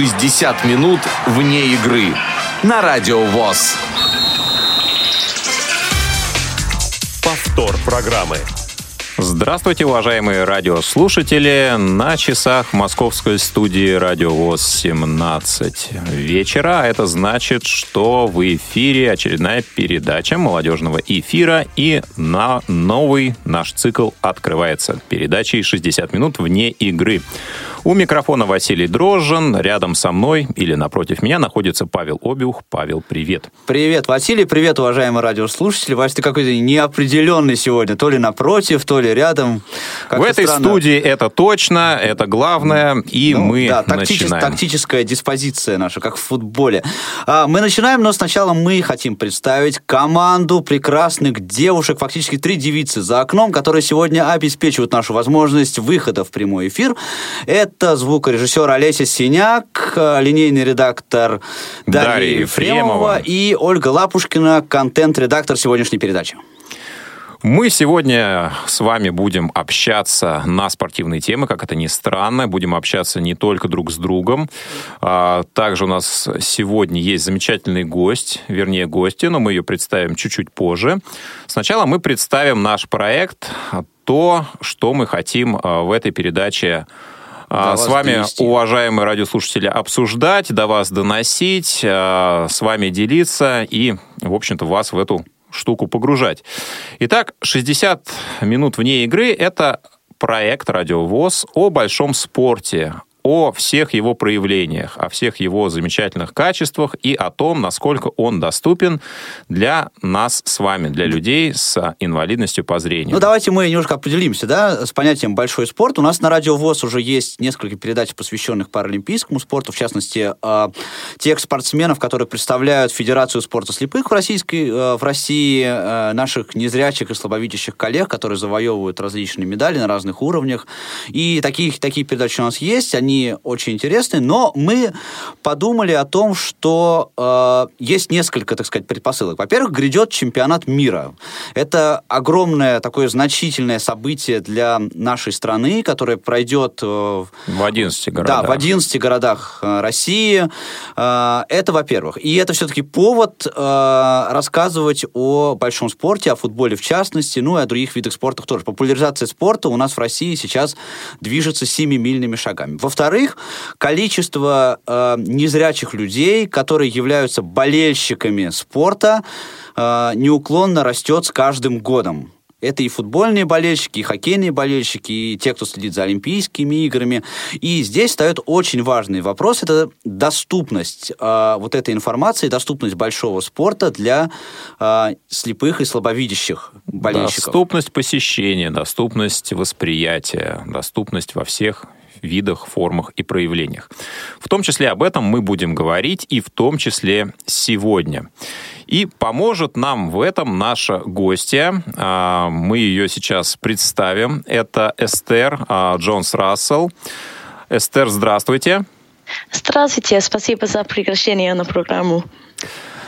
60 минут вне игры на Радио ВОЗ. Повтор программы. Здравствуйте, уважаемые радиослушатели. На часах московской студии Радио ВОЗ 17 вечера. Это значит, что в эфире очередная передача молодежного эфира. И на новый наш цикл открывается передачей «60 минут вне игры». У микрофона Василий Дрожжин. Рядом со мной или напротив меня находится Павел Обиух. Павел, привет. Привет, Василий. Привет, уважаемые радиослушатели. Вася, ты какой-то неопределенный сегодня. То ли напротив, то ли рядом. Как-то в этой странно. студии это точно, это главное. И ну, мы да, тактичес, начинаем. Тактическая диспозиция наша, как в футболе. А, мы начинаем, но сначала мы хотим представить команду прекрасных девушек, фактически три девицы за окном, которые сегодня обеспечивают нашу возможность выхода в прямой эфир. Это это звукорежиссер Олеся Синяк, линейный редактор Дарья, Дарья Ефремова и Ольга Лапушкина, контент-редактор сегодняшней передачи. Мы сегодня с вами будем общаться на спортивные темы, как это ни странно. Будем общаться не только друг с другом. А, также у нас сегодня есть замечательный гость, вернее гости, но мы ее представим чуть-чуть позже. Сначала мы представим наш проект, то, что мы хотим а, в этой передаче а, с вами, донести. уважаемые радиослушатели, обсуждать, до вас доносить, а, с вами делиться и, в общем-то, вас в эту штуку погружать. Итак, 60 минут вне игры – это проект «Радиовоз» о большом спорте, о всех его проявлениях, о всех его замечательных качествах и о том, насколько он доступен для нас с вами, для людей с инвалидностью по зрению. Ну, давайте мы немножко определимся, да, с понятием «большой спорт». У нас на Радио ВОЗ уже есть несколько передач, посвященных паралимпийскому спорту, в частности, э, тех спортсменов, которые представляют Федерацию спорта слепых в, российской, э, в России, э, наших незрячих и слабовидящих коллег, которые завоевывают различные медали на разных уровнях. И такие, такие передачи у нас есть, они они очень интересны, но мы подумали о том, что э, есть несколько, так сказать, предпосылок. Во-первых, грядет чемпионат мира. Это огромное такое значительное событие для нашей страны, которое пройдет... Э, в 11 городах. Да, в 11 городах э, России. Э, это, во-первых. И это все-таки повод э, рассказывать о большом спорте, о футболе в частности, ну и о других видах спорта тоже. Популяризация спорта у нас в России сейчас движется семимильными шагами. Во во-вторых, количество э, незрячих людей, которые являются болельщиками спорта, э, неуклонно растет с каждым годом. Это и футбольные болельщики, и хоккейные болельщики, и те, кто следит за Олимпийскими играми. И здесь встает очень важный вопрос. Это доступность э, вот этой информации, доступность большого спорта для э, слепых и слабовидящих болельщиков. Доступность посещения, доступность восприятия, доступность во всех видах, формах и проявлениях. В том числе об этом мы будем говорить и в том числе сегодня. И поможет нам в этом наша гостья. А, мы ее сейчас представим. Это Эстер а, Джонс Рассел. Эстер, здравствуйте. Здравствуйте, спасибо за приглашение на программу.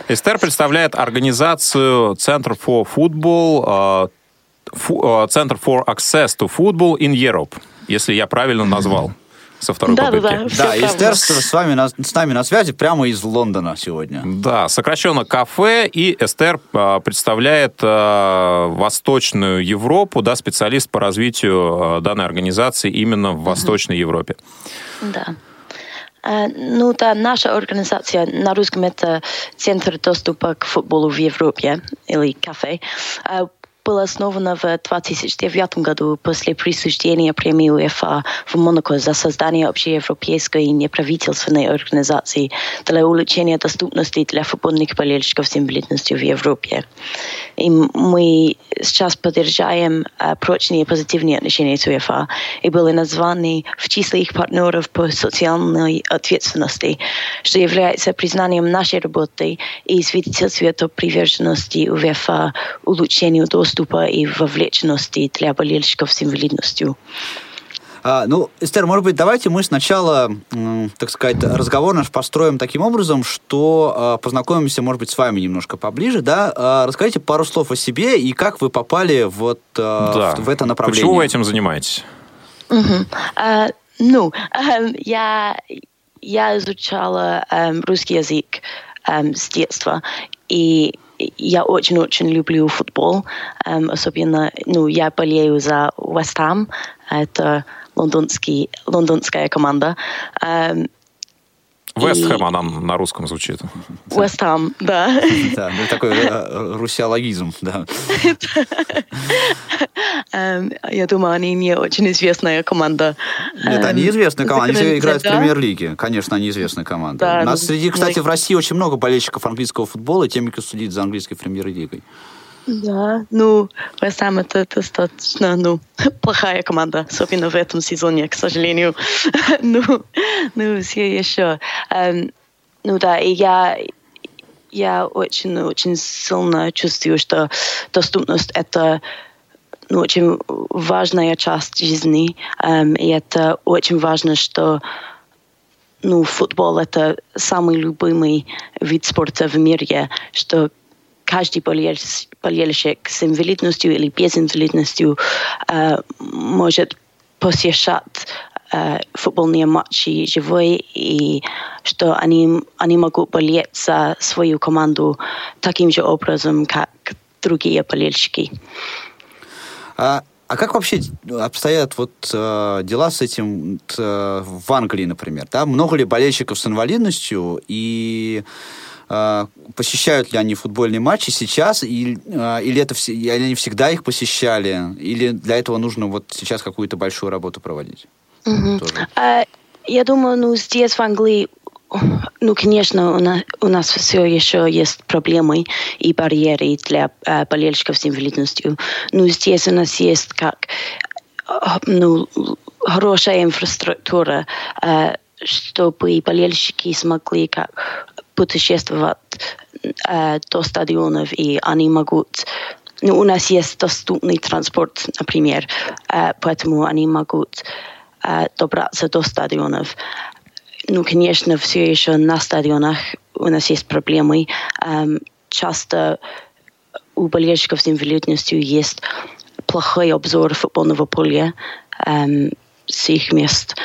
Эстер представляет организацию Center for Football, Center for Access to Football in Europe если я правильно назвал со второй да, попытки. Да, да, да и Эстер с, вами, с нами на связи прямо из Лондона сегодня. Да, сокращенно кафе, и Эстер а, представляет а, Восточную Европу, да, специалист по развитию а, данной организации именно в Восточной Европе. Да. Ну да, наша организация на русском это Центр доступа к футболу в Европе или кафе была основана в 2009 году после присуждения премии УЕФА в Монако за создание общеевропейской неправительственной организации для улучшения доступности для футбольных болельщиков с инвалидностью в Европе. И мы сейчас поддерживаем прочные позитивные отношения с УЕФА и были названы в числе их партнеров по социальной ответственности, что является признанием нашей работы и свидетельствует о приверженности УЕФА улучшению доступа доступа и вовлеченности для болельщиков с инвалидностью. А, ну, Эстер, может быть, давайте мы сначала, так сказать, разговор наш построим таким образом, что а, познакомимся, может быть, с вами немножко поближе, да? А, расскажите пару слов о себе и как вы попали вот а, да. в, в это направление. Почему вы этим занимаетесь? Угу. А, ну, а, я я изучала um, русский язык um, с детства, и я очень-очень люблю футбол, um, особенно, ну, я болею за West Ham, это лондонский, лондонская команда. Вестхэм, она на русском звучит. Вестхэм, да. Да, ну такой э, русиологизм, да. Эм, я думаю, они не очень известная команда. Нет, они эм, известная команда, они играют в премьер-лиге. Конечно, они известная команда. У нас среди, кстати, в России очень много болельщиков английского футбола и теми, кто следит за английской премьер-лигой. Да, ну, Вестхэм это достаточно, ну, плохая команда, особенно в этом сезоне, к сожалению. ну, ну, все еще. Um, ну да, и я, я очень-очень сильно чувствую, что доступность это ну, очень важная часть жизни, um, и это очень важно, что ну, футбол это самый любимый вид спорта в мире, что каждый болельщик с инвалидностью или без инвалидностью может посещать футбольные матчи живой, и что они, они могут болеть за свою команду таким же образом, как другие болельщики. А, а как вообще обстоят вот э, дела с этим э, в Англии, например? Да? Много ли болельщиков с инвалидностью и посещают ли они футбольные матчи сейчас, или, а, или, это, или они всегда их посещали, или для этого нужно вот сейчас какую-то большую работу проводить? А, я думаю, ну, здесь в Англии ну, конечно, у нас, у нас все еще есть проблемы и барьеры для э, болельщиков с инвалидностью. Но здесь у нас есть как ну, хорошая инфраструктура, э, чтобы болельщики смогли как путешествовать э, до стадионов, и они могут ну, у нас есть доступный транспорт, например, э, поэтому они могут э, добраться до стадионов. Ну, конечно, все еще на стадионах у нас есть проблемы. Эм, часто у болельщиков с инвалидностью есть плохой обзор футбольного поля эм, с их мест.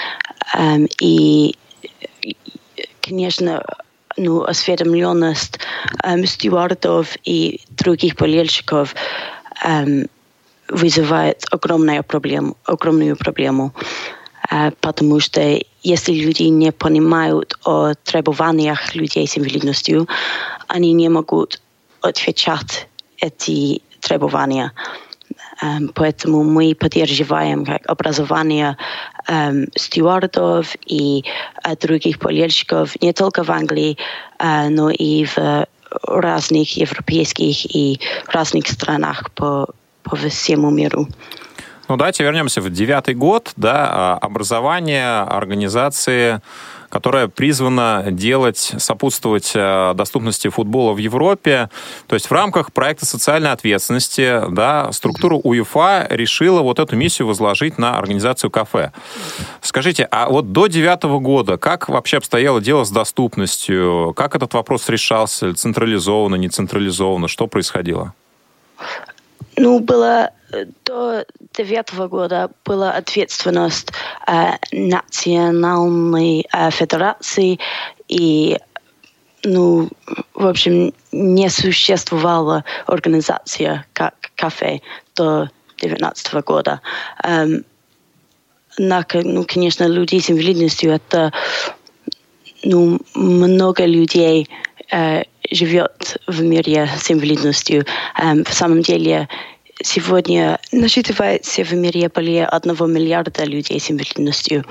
Эм, и, конечно, ну, осведомленность эм, стюардов и других болельщиков эм, вызывает огромную проблему, огромную проблему, э, потому что если люди не понимают о требованиях людей с инвалидностью, они не могут отвечать эти требования. Um, поэтому мы поддерживаем как образование um, стюардов и uh, других болельщиков не только в Англии, uh, но и в разных европейских и разных странах по, по всему миру. Ну давайте вернемся в девятый год, да, а, образование организации которая призвана делать, сопутствовать э, доступности футбола в Европе. То есть в рамках проекта социальной ответственности да, структура УЕФА решила вот эту миссию возложить на организацию кафе. Скажите, а вот до девятого года как вообще обстояло дело с доступностью? Как этот вопрос решался? Централизованно, не централизованно? Что происходило? Ну, было до девятого года была ответственность э, национальной э, федерации и ну, в общем, не существовала организация как кафе до 2019 года. Эм, на, ну, конечно, люди с инвалидностью это ну, много людей э, живет в мире с инвалидностью. Эм, в самом деле Сегодня насчитывается в мире более 1 миллиарда людей с инвалидностью.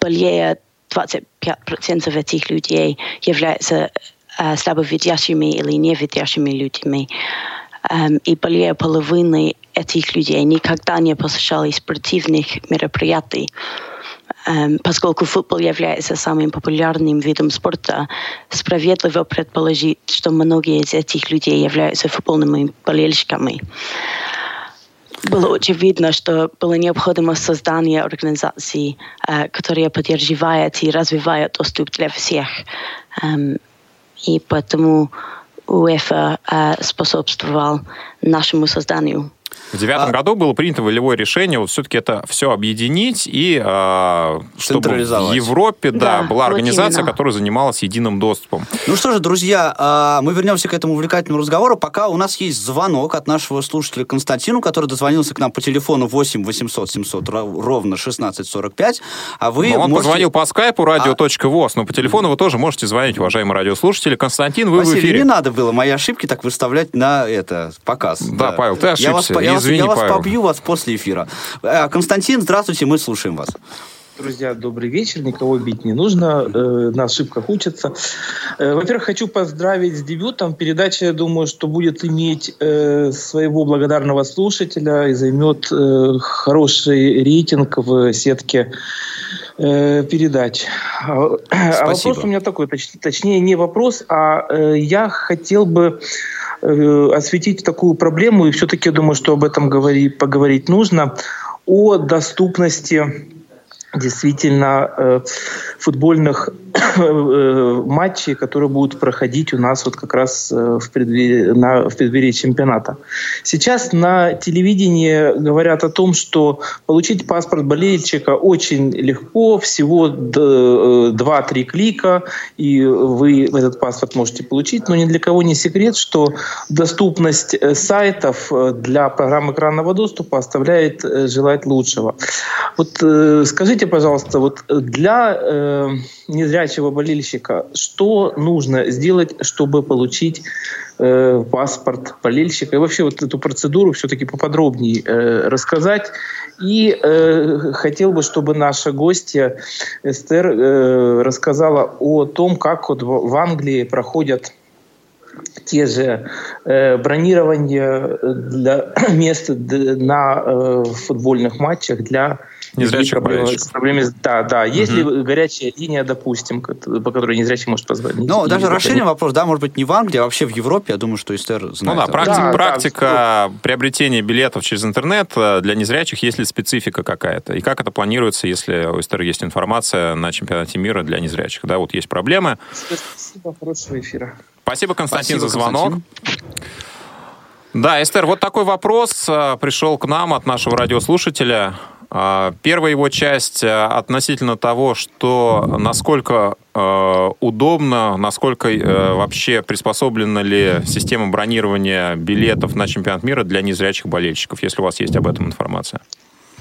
Более 25% этих людей являются э, слабовидящими или невидящими людьми. Um, и более половины этих людей никогда не посещали спортивных мероприятий. Um, поскольку футбол является самым популярным видом спорта, справедливо предположить, что многие из этих людей являются футбольными болельщиками. Было очевидно, что было необходимо создание организации, uh, которая поддерживает и развивает доступ для всех. Um, и поэтому УЕФА uh, способствовал нашему созданию. В девятом А- году было принято волевое решение вот все-таки это все объединить и а, чтобы в. Европе да, Да, была вот организация, именно. которая занималась единым доступом. Ну что же, друзья, а, мы вернемся к этому увлекательному разговору. Пока у нас есть звонок от нашего слушателя Константину, который дозвонился к нам по телефону 8 800 700 ро- ровно 1645. А вы Но он можете- позвонил по скайпу radio.voz, но по телефону вы тоже можете звонить, уважаемые радиослушатели. Константин, вы в Василий, эфире. не надо было мои ошибки так выставлять на это показ. Да, Павел, ты Я вас, я вас- я вас побью вас после эфира. Э, Константин, здравствуйте, мы слушаем вас. Друзья, добрый вечер. Никого бить не нужно. э, на ошибках учатся. Э, во-первых, хочу поздравить с дебютом. Передача, я думаю, что будет иметь э, своего благодарного слушателя и займет э, хороший рейтинг в сетке э, передач. А, а Спасибо. вопрос у меня такой, точ- точнее не вопрос, а э, я хотел бы э, осветить такую проблему, и все-таки думаю, что об этом говори- поговорить нужно, о доступности действительно э, футбольных э, матчей, которые будут проходить у нас вот как раз э, в, преддверии, на, в преддверии чемпионата. Сейчас на телевидении говорят о том, что получить паспорт болельщика очень легко, всего д- э, 2-3 клика, и вы этот паспорт можете получить, но ни для кого не секрет, что доступность сайтов для программ экранного доступа оставляет желать лучшего. Вот э, скажите, пожалуйста, вот э, для э, незрячего болельщика что нужно сделать, чтобы получить э, паспорт болельщика и вообще вот эту процедуру все-таки поподробнее э, рассказать. И э, хотел бы, чтобы наша гостья Эстер э, рассказала о том, как вот в, Англии проходят те же э, бронирования для мест на э, футбольных матчах для Незрячих проблемы- болельщиков. с- Да, да. Есть ли горячая линия, допустим, по которой незрячий может позвонить? Ну, даже расширим вопрос, да, может быть, не в Англии, а вообще в Европе. Я думаю, что Эстер Ну знает. да, об этом. практика, Да, да, практика приобретения билетов через интернет э, для незрячих, есть ли специфика какая-то? И как это планируется, если у Эстер есть информация на чемпионате мира для незрячих? Да, вот есть проблемы. Спасибо, хорошего эфира. Спасибо, Константин, Спасибо, за звонок. Константин. Да, Эстер, вот такой вопрос э, пришел к нам от нашего радиослушателя. А, Первая его часть э, относительно того, что насколько э, удобно, насколько э, вообще приспособлена ли система бронирования билетов на чемпионат мира для незрячих болельщиков, если у вас есть об этом информация.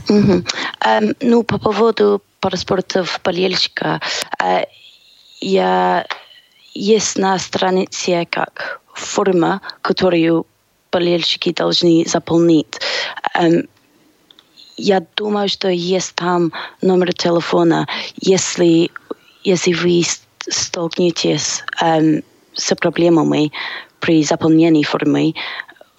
Эм, ну, по поводу паспортов болельщика, я есть на странице как форма, которую болельщики должны заполнить. Эм, я думаю, что есть там номер телефона, если, если вы столкнетесь эм, с проблемами при заполнении формы,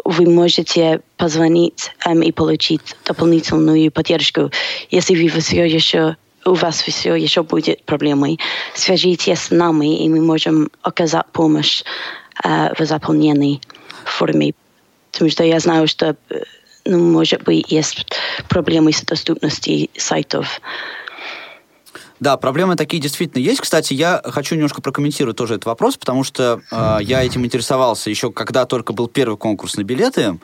вы можете позвонить эм, и получить дополнительную поддержку. Если вы все еще у вас все еще будет проблемы, свяжитесь с нами, и мы можем оказать помощь э, в заполнении формы. Потому что я знаю, что э, ну, может быть, есть проблемы с доступностью сайтов. Да, проблемы такие действительно есть. Кстати, я хочу немножко прокомментировать тоже этот вопрос, потому что э, я этим интересовался еще когда только был первый конкурс на билеты,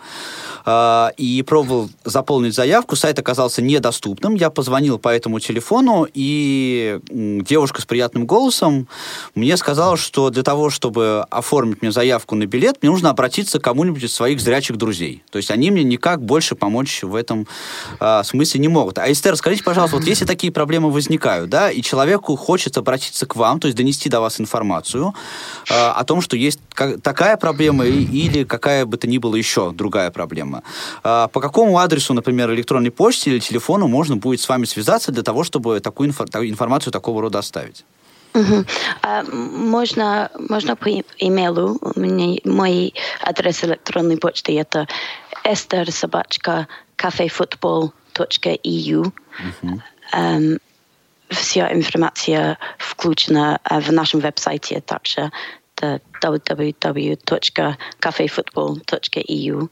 э, и пробовал заполнить заявку. Сайт оказался недоступным. Я позвонил по этому телефону, и девушка с приятным голосом мне сказала, что для того, чтобы оформить мне заявку на билет, мне нужно обратиться к кому-нибудь из своих зрячих друзей. То есть они мне никак больше помочь в этом э, смысле не могут. А, Эстер, скажите, пожалуйста, вот если такие проблемы возникают, да, и человеку хочется обратиться к вам, то есть донести до вас информацию э, о том, что есть ка- такая проблема и- или какая бы то ни была еще другая проблема. Э, по какому адресу, например, электронной почте или телефону можно будет с вами связаться для того, чтобы такую инфо- информацию такого рода оставить? А, можно, можно по имейлу. Мой адрес электронной почты это esther собачка cafefootball.eu. Эм, вся информация включена э, в нашем веб-сайте также это www.cafefootball.eu.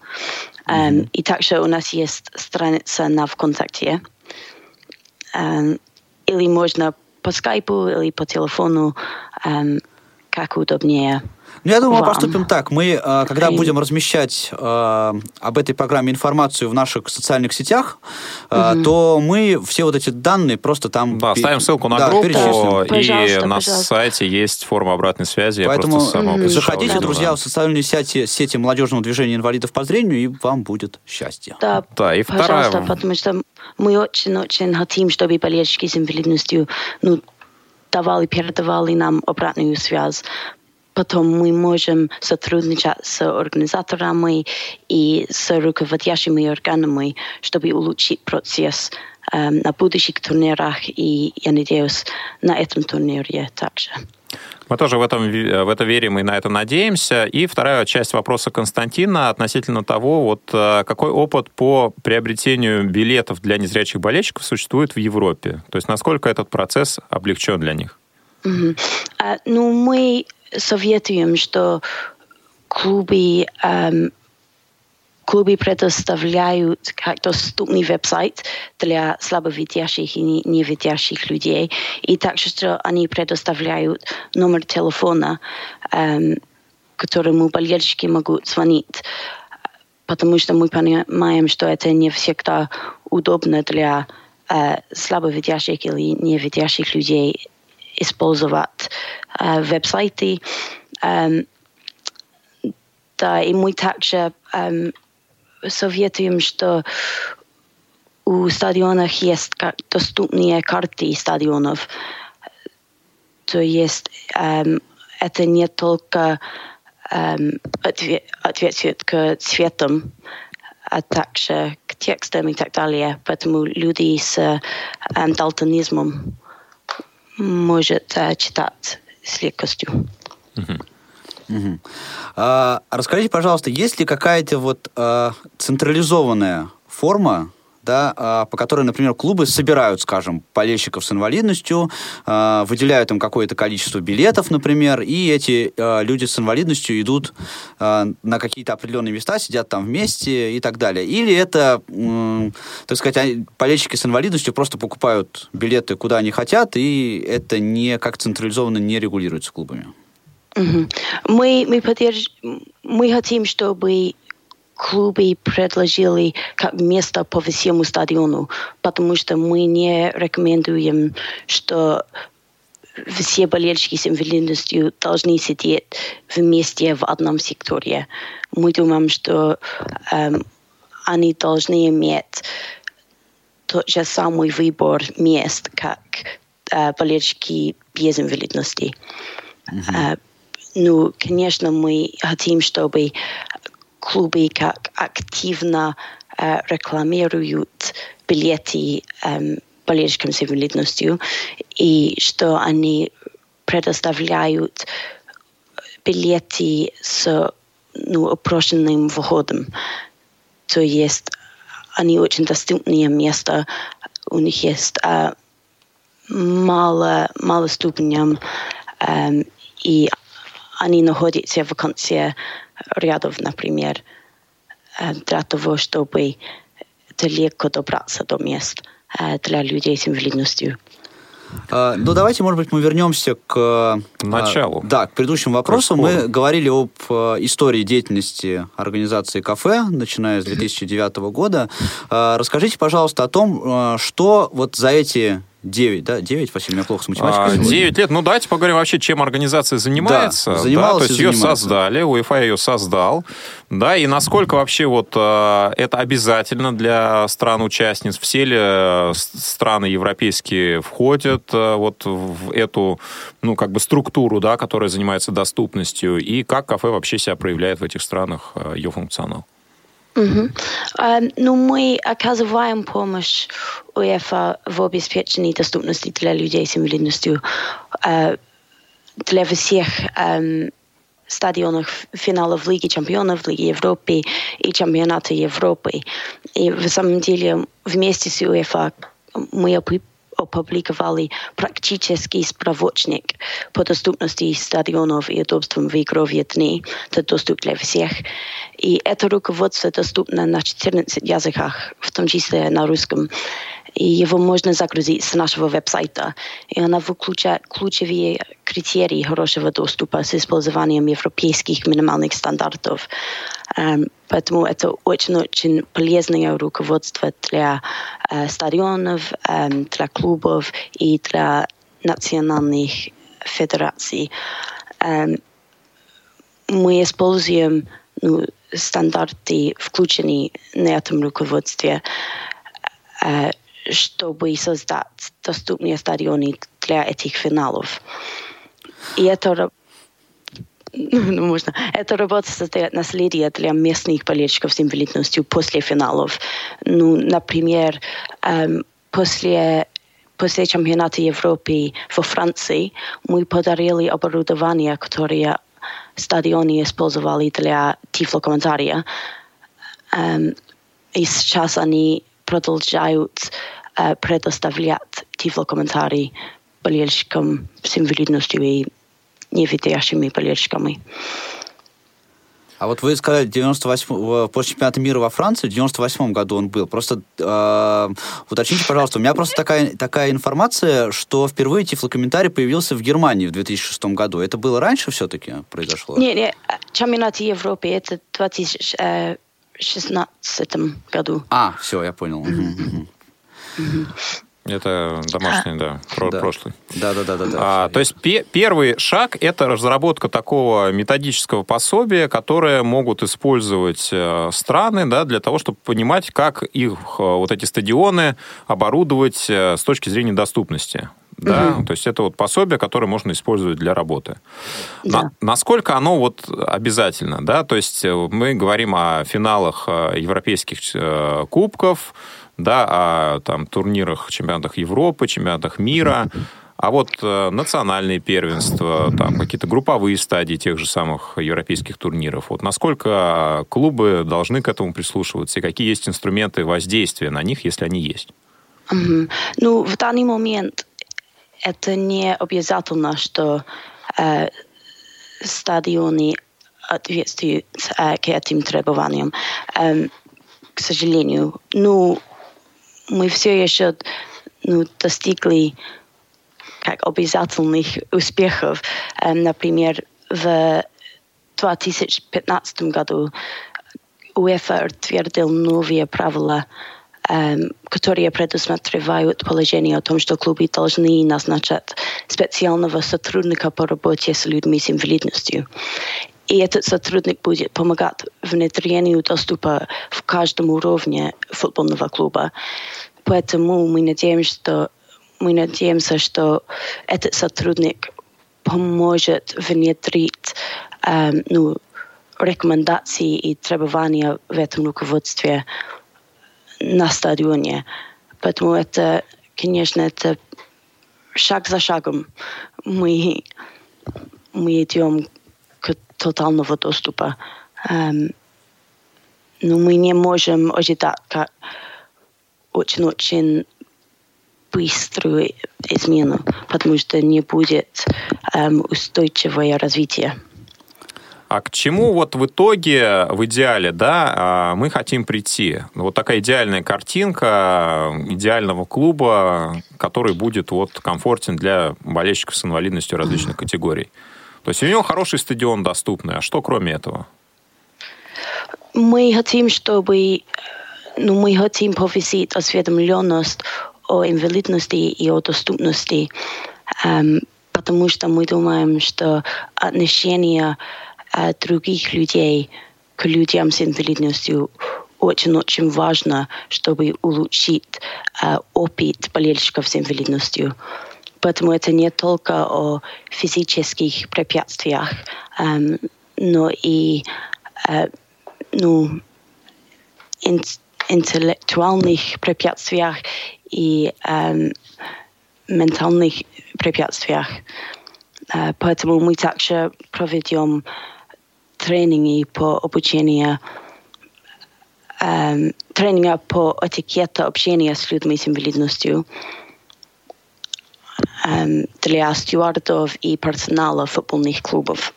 Эм, И также у нас есть страница на ВКонтакте. Эм, или можно по скайпу или по телефону эм, как удобнее. Ну, я думаю, мы вам. поступим так. Мы, э, когда И- будем размещать э, об этой программе информацию в наших социальных сетях, э, то мы все вот эти данные просто там... Да, ставим ссылку на да, группу, перечислим. и Пожалуйста, на пожалуйста. сайте есть форма обратной связи. Поэтому посещал заходите, друзья, в социальные сети, сети молодежного движения инвалидов по зрению, и вам будет счастье. Да, Да, и вторая- пожалуйста, потому что мы очень-очень хотим, чтобы болельщики с инвалидностью ну, давали, передавали нам обратную связь. Потом мы можем сотрудничать с организаторами и с руководящими органами, чтобы улучшить процесс эм, на будущих турнирах и, я надеюсь, на этом турнире также. Мы тоже в, этом, в это верим и на это надеемся. И вторая часть вопроса Константина относительно того, вот э, какой опыт по приобретению билетов для незрячих болельщиков существует в Европе. То есть насколько этот процесс облегчен для них? Мгм. А, ну, мы советуем, что клубы, эм, клубы предоставляют как доступный веб-сайт для слабовидящих и не- невидящих людей, и также, что они предоставляют номер телефона, эм, которому болельщики могут звонить, потому что мы понимаем, что это не всегда удобно для э, слабовидящих или невидящих людей использовать э, веб-сайты. Эм, да, и мы также эм, советуем, что у стадионов есть доступные карты стадионов. То есть эм, это не только эм, отве- ответствует к цветам, а также к текстам и так далее. Поэтому люди с эм, далтонизмом может э, читать с легкостью. Мгм. А, расскажите, пожалуйста, есть ли какая-то вот а, централизованная форма, да, а, по которой, например, клубы собирают, скажем, болельщиков с инвалидностью, а, выделяют им какое-то количество билетов, например, и эти а, люди с инвалидностью идут на какие-то определенные места, сидят там вместе и так далее. Или это, так сказать, болельщики с инвалидностью просто покупают билеты куда они хотят, и это не как централизованно не регулируется клубами. Мы, мы, поддерж- мы хотим, чтобы клубы предложили как место по всему стадиону, потому что мы не рекомендуем, что все болельщики с инвалидностью должны сидеть вместе в одном секторе. Мы думаем, что эм, они должны иметь тот же самый выбор мест, как э, болельщики без инвалидности. Э, ну, конечно, мы хотим, чтобы клубы как активно э, рекламируют билеты эм, болельщикам с инвалидностью и что они предоставляют билеты с ну, упрощенным входом. То есть они очень доступные места, у них есть э, мало, мало ступеням, эм, и они находятся в конце рядов, например, э, для того, чтобы это легко добраться до мест э, для людей с инвалидностью. А, Ну, давайте, может быть, мы вернемся к... а, Началу. Да, к предыдущему вопросу. К Мы говорили об э, истории деятельности организации «Кафе», начиная с 2009 года. А, Расскажите, пожалуйста, о том, э, что вот за эти 9, да, 9, Василий, у меня плохо с математикой сегодня. 9 лет. Ну, давайте поговорим вообще, чем организация занимается. Да, занималась то есть ее занимается. создали, УЕФА ее создал. Да, и насколько вообще вот э, это обязательно для стран-участниц? Все ли э, страны европейские входят э, вот в эту, ну, как бы структуру, да, которая занимается доступностью? И как кафе вообще себя проявляет в этих странах, э, ее функционал? Мгм. Эм, Ну, мы оказываем помощь УЕФА в обеспечении доступности для людей с инвалидностью э, для всех эм, стадионов финалов Лиги чемпионов, Лиги Европы и чемпионата Европы. И в самом деле вместе с УЕФА мы опу- опубликовали практический справочник по доступности стадионов и удобствам в игровые дни. Это доступ для всех. И это руководство доступно на 14 языках, в том числе на русском. И его можно загрузить с нашего веб-сайта. И она включает ключевые критерий хорошего доступа с использованием европейских минимальных стандартов. Um, поэтому это очень-очень полезное руководство для uh, стадионов, um, для клубов и для национальных федераций. Um, мы используем ну, стандарты, включенные на этом руководстве, uh, чтобы создать доступные стадионы для этих финалов. И это ну, можно. Это работа создает наследие для местных болельщиков с инвалидностью после финалов. Ну, например, эм, после после чемпионата Европы во Франции мы подарили оборудование, которое стадионы использовали для тифлокомментария. Um, и сейчас они продолжают uh, предоставлять тифлокомментарий болельщикам с инвалидностью и невидящими болельщиками. А вот вы сказали, 98, после чемпионата мира во Франции, в 98 году он был. Просто э, уточните, пожалуйста, у меня просто такая, такая информация, что впервые тифлокомментарий появился в Германии в 2006 году. Это было раньше все-таки произошло? Нет, нет, чемпионат Европы это в 2016 году. А, все, я понял. Это домашний, а. да, про да. прошлый. Да, да, да, да. да а, то есть пе- первый шаг это разработка такого методического пособия, которое могут использовать э, страны, да, для того, чтобы понимать, как их э, вот эти стадионы оборудовать э, с точки зрения доступности. Да, угу. то есть это вот пособие, которое можно использовать для работы. Да. На, насколько оно вот обязательно, да, то есть мы говорим о финалах европейских кубков, да, о там, турнирах, чемпионатах Европы, чемпионатах мира, а вот э, национальные первенства, там какие-то групповые стадии тех же самых европейских турниров. Вот насколько клубы должны к этому прислушиваться и какие есть инструменты воздействия на них, если они есть? Mm-hmm. Ну, в данный момент это не обязательно, что э, стадионы ответствуют э, к этим требованиям. Э, к сожалению. Ну, мы все еще ну, достигли как обязательных успехов. Um, например, в 2015 году УЕФА утвердил новые правила, которые предусматривают положение о том, что клубы должны назначать специального сотрудника по работе с людьми с инвалидностью. И этот сотрудник будет помогать внедрению доступа в каждом уровне футбольного клуба. Поэтому мы надеемся, что, мы надеемся, что этот сотрудник поможет внедрить um, ну, рекомендации и требования в этом руководстве на стадионе. Поэтому это, конечно, это шаг за шагом мы, мы идем тотального доступа. Um, но мы не можем ожидать как очень-очень быструю измену, потому что не будет um, устойчивое развитие. А к чему вот в итоге, в идеале, да, а, мы хотим прийти? Вот такая идеальная картинка идеального клуба, который будет вот комфортен для болельщиков с инвалидностью различных категорий. То есть у него хороший стадион доступный. А что кроме этого? Мы хотим, чтобы ну, мы хотим повысить осведомленность о инвалидности и о доступности, um, потому что мы думаем, что отношение uh, других людей к людям с инвалидностью очень-очень важно, чтобы улучшить uh, опыт болельщиков с инвалидностью. Поэтому это не только о физических препятствиях, um, но и uh, ну, ин интеллектуальных препятствиях и um, ментальных препятствиях. Uh, поэтому мы также проведем тренинги по обучению um, тренинга по этикету общения с людьми с инвалидностью для стюардов и персонала футбольных клубов.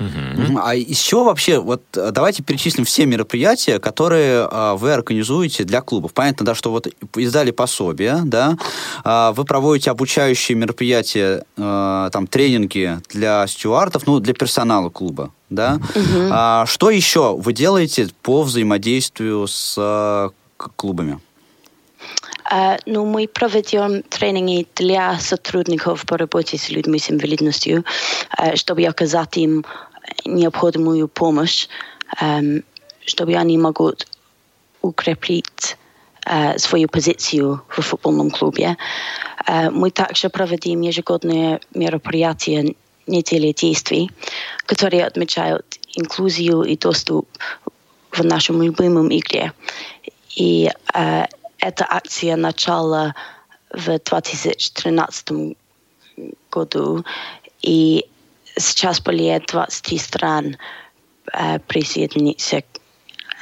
Мгм. А из чего вообще, вот э, давайте перечислим все мероприятия, которые а, вы организуете для клубов. Понятно, да, что вот издали пособие, да, а, вы проводите обучающие мероприятия, а, там, тренинги для стюартов, ну, для персонала клуба, да. А, что еще вы делаете по взаимодействию с а, клубами? Э, Ну, мы проведем тренинги для сотрудников по работе с людьми с инвалидностью, э, чтобы оказать им необходимую помощь, чтобы они могут укрепить э, свою позицию в футбольном клубе. Э, Мы также проводим ежегодные мероприятия недели действий, которые отмечают инклюзию и доступ в нашем любимом игре. И э, эта акция начала в 2013 году, и сейчас более 23 стран э, присоединиться.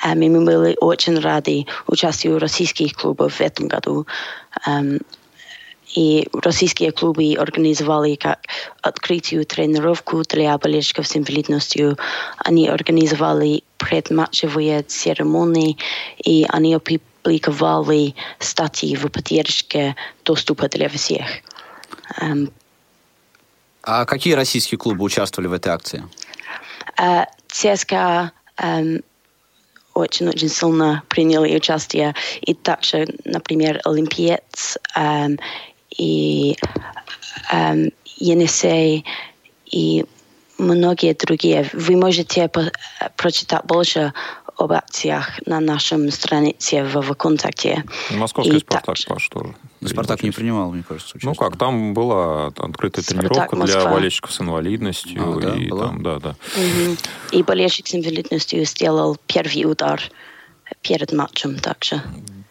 Э, мы были очень рады участию российских клубов в этом году. Эм, и российские клубы организовали как открытую тренировку для болельщиков с инвалидностью. Они организовали предматчевые церемонии, и они опубликовали статьи в поддержке доступа для всех. Эм, А какие российские клубы участвовали в этой акции? Э, ЦСКА эм, очень-очень сильно приняли участие. И также, например, Олимпиец эм, и эм, Енисей и многие другие. Вы можете по- прочитать больше об акциях на нашем странице в ВКонтакте. Московский И «Спартак» также- ваш тоже. Спартак не принимал, мне кажется, Ну участие. как, там была открытая «Спартак» тренировка для Москва. болельщиков с инвалидностью. А, да, и была? там, да, да. Мгм. И болельщик с инвалидностью сделал первый удар перед матчем также.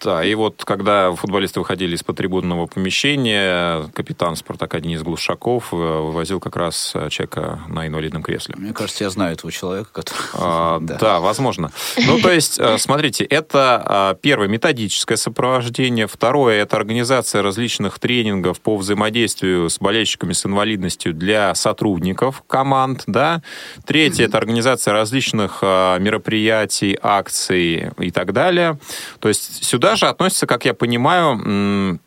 Да, и вот когда футболисты выходили из-под трибунного помещения, капитан «Спартака» Денис Глушаков э, вывозил как раз э, человека на инвалидном кресле. Мне кажется, я знаю этого человека, который... А, да. возможно. Ну, то есть, э, смотрите, это а, первое методическое сопровождение, второе это организация различных тренингов по взаимодействию с болельщиками с инвалидностью для сотрудников команд, да. Третье это организация различных а, мероприятий, акций и так далее. То есть сюда же относится, как я понимаю,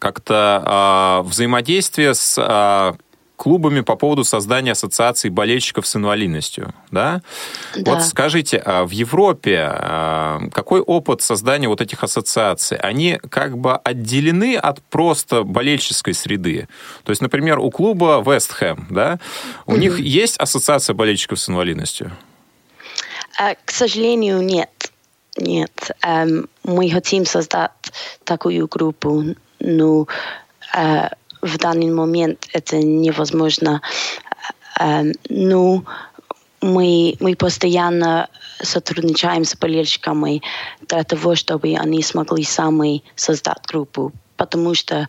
как-то а, взаимодействие с а, клубами по поводу создания ассоциаций болельщиков с инвалидностью, да? Да. Вот скажите, а в Европе какой опыт создания вот этих ассоциаций? Они как бы отделены от просто болельческой среды? То есть, например, у клуба Вест Хэм, да, у них есть ассоциация болельщиков с инвалидностью? К сожалению, нет. Нет. Эм, Мы хотим создать такую группу, но э, в данный момент это невозможно. Эм, Но мы, мы постоянно сотрудничаем с болельщиками для того, чтобы они смогли сами создать группу. Потому что, э,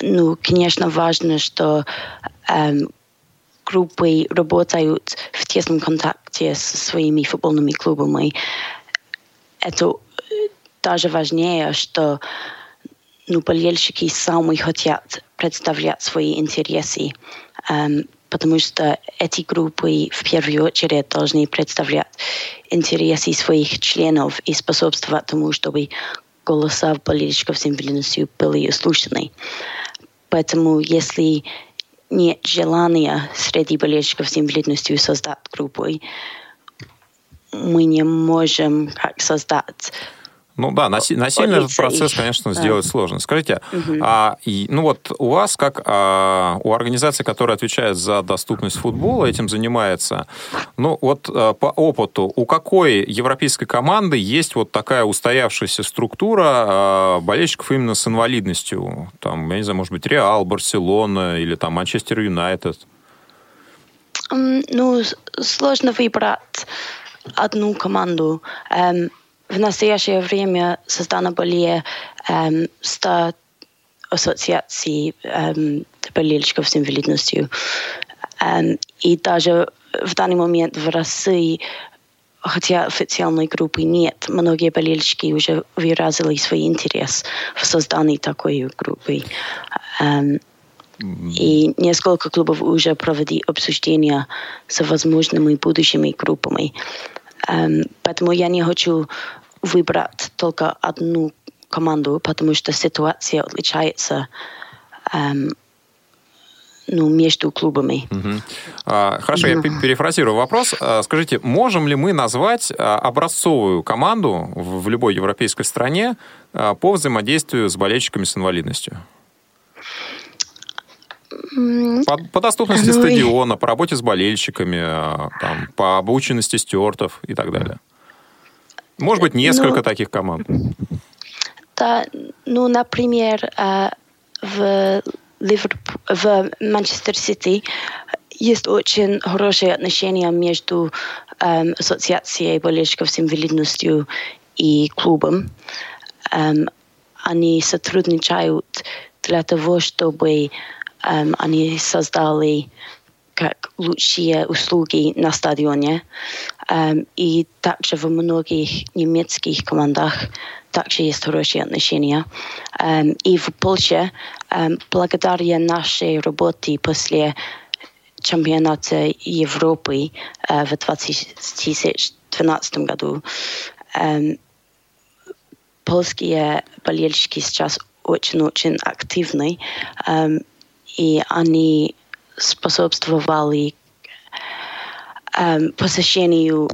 ну, конечно, важно, что эм, группы работают в тесном контакте со своими футбольными клубами. Это даже важнее, что ну, болельщики сами хотят представлять свои интересы, эм, потому что эти группы в первую очередь должны представлять интересы своих членов и способствовать тому, чтобы голоса болельщиков с инвалидностью были услышаны. Поэтому если нет желания среди болельщиков с инвалидностью создать группы, мы не можем как создать. Ну да, наси- насильно этот процесс, их, конечно, да. сделать сложно. Скажите, а, и, ну вот у вас, как а, у организации, которая отвечает за доступность футбола, этим занимается, ну вот а, по опыту, у какой европейской команды есть вот такая устоявшаяся структура а, болельщиков именно с инвалидностью? Там, я не знаю, может быть, Реал, Барселона или там Манчестер Юнайтед? Ну, сложно выбрать одну команду. Эм, В настоящее время создано более эм, 100 ассоциаций эм, болельщиков с инвалидностью. Эм, И даже в данный момент в России хотя официальной группы нет, многие болельщики уже выразили свой интерес в создании такой группы. Эм, И несколько клубов уже провели обсуждения с возможными будущими группами. Um, поэтому я не хочу выбрать только одну команду, потому что ситуация отличается um, ну, между клубами. Угу. А, хорошо, я перефразирую вопрос. А, скажите, можем ли мы назвать а, образцовую команду в любой европейской стране по взаимодействию с болельщиками с инвалидностью? По, по доступности ну, стадиона, по работе с болельщиками, там, по обученности стюартов и так далее. Может быть, несколько ну, таких команд. Да, ну, например, в Ливерпуль, в Манчестер Сити есть очень хорошие отношения между эм, ассоциацией болельщиков с инвалидностью и клубом. Эм, они сотрудничают для того, чтобы они создали как лучшие услуги на стадионе. И также в многих немецких командах также есть хорошие отношения. И в Польше, благодаря нашей работе после чемпионата Европы uh, в 2012 году, польские болельщики сейчас очень-очень активны, и они способствовали um, посещению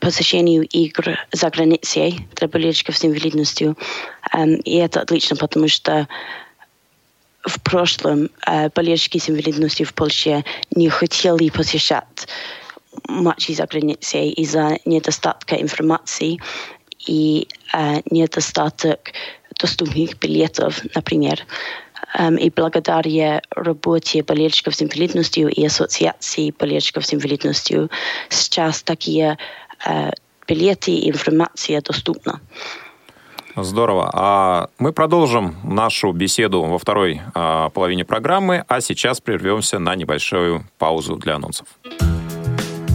посещению игр за границей для болельщиков с инвалидностью. Um, и это отлично, потому что в прошлом uh, болельщики с инвалидностью в Польше не хотели посещать матчи за границей из-за недостатка информации и uh, недостаток доступных билетов, например. Um, и благодаря работе болельщиков с инвалидностью и ассоциации болельщиков с инвалидностью сейчас такие uh, билеты и информация доступна. Здорово. А мы продолжим нашу беседу во второй а, половине программы, а сейчас прервемся на небольшую паузу для анонсов.